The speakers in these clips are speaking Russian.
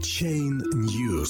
Chain News.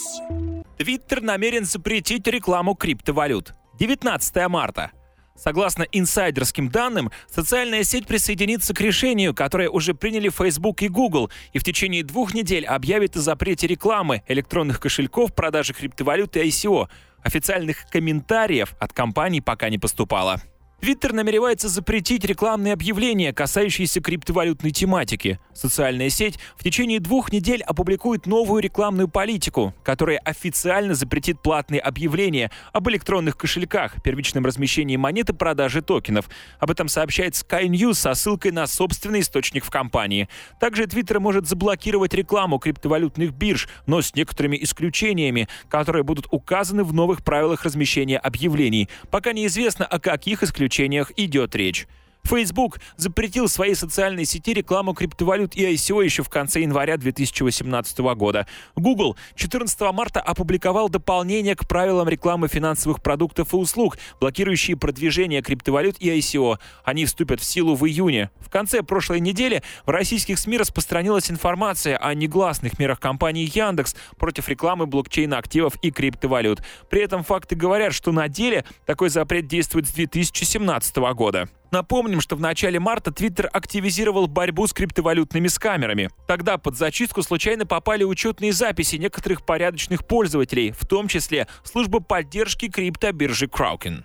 Твиттер намерен запретить рекламу криптовалют. 19 марта. Согласно инсайдерским данным, социальная сеть присоединится к решению, которое уже приняли Facebook и Google, и в течение двух недель объявит о запрете рекламы, электронных кошельков, продажи криптовалют и ICO. Официальных комментариев от компаний пока не поступало. Твиттер намеревается запретить рекламные объявления, касающиеся криптовалютной тематики. Социальная сеть в течение двух недель опубликует новую рекламную политику, которая официально запретит платные объявления об электронных кошельках, первичном размещении монет и продаже токенов. Об этом сообщает Sky News со ссылкой на собственный источник в компании. Также Твиттер может заблокировать рекламу криптовалютных бирж, но с некоторыми исключениями, которые будут указаны в новых правилах размещения объявлений. Пока неизвестно, о каких исключениях исключениях идет речь. Facebook запретил в своей социальной сети рекламу криптовалют и ICO еще в конце января 2018 года. Google 14 марта опубликовал дополнение к правилам рекламы финансовых продуктов и услуг, блокирующие продвижение криптовалют и ICO. Они вступят в силу в июне. В конце прошлой недели в российских СМИ распространилась информация о негласных мерах компании Яндекс против рекламы блокчейна активов и криптовалют. При этом факты говорят, что на деле такой запрет действует с 2017 года. Напомним, что в начале марта Твиттер активизировал борьбу с криптовалютными скамерами. Тогда под зачистку случайно попали учетные записи некоторых порядочных пользователей, в том числе служба поддержки криптобиржи Kraken.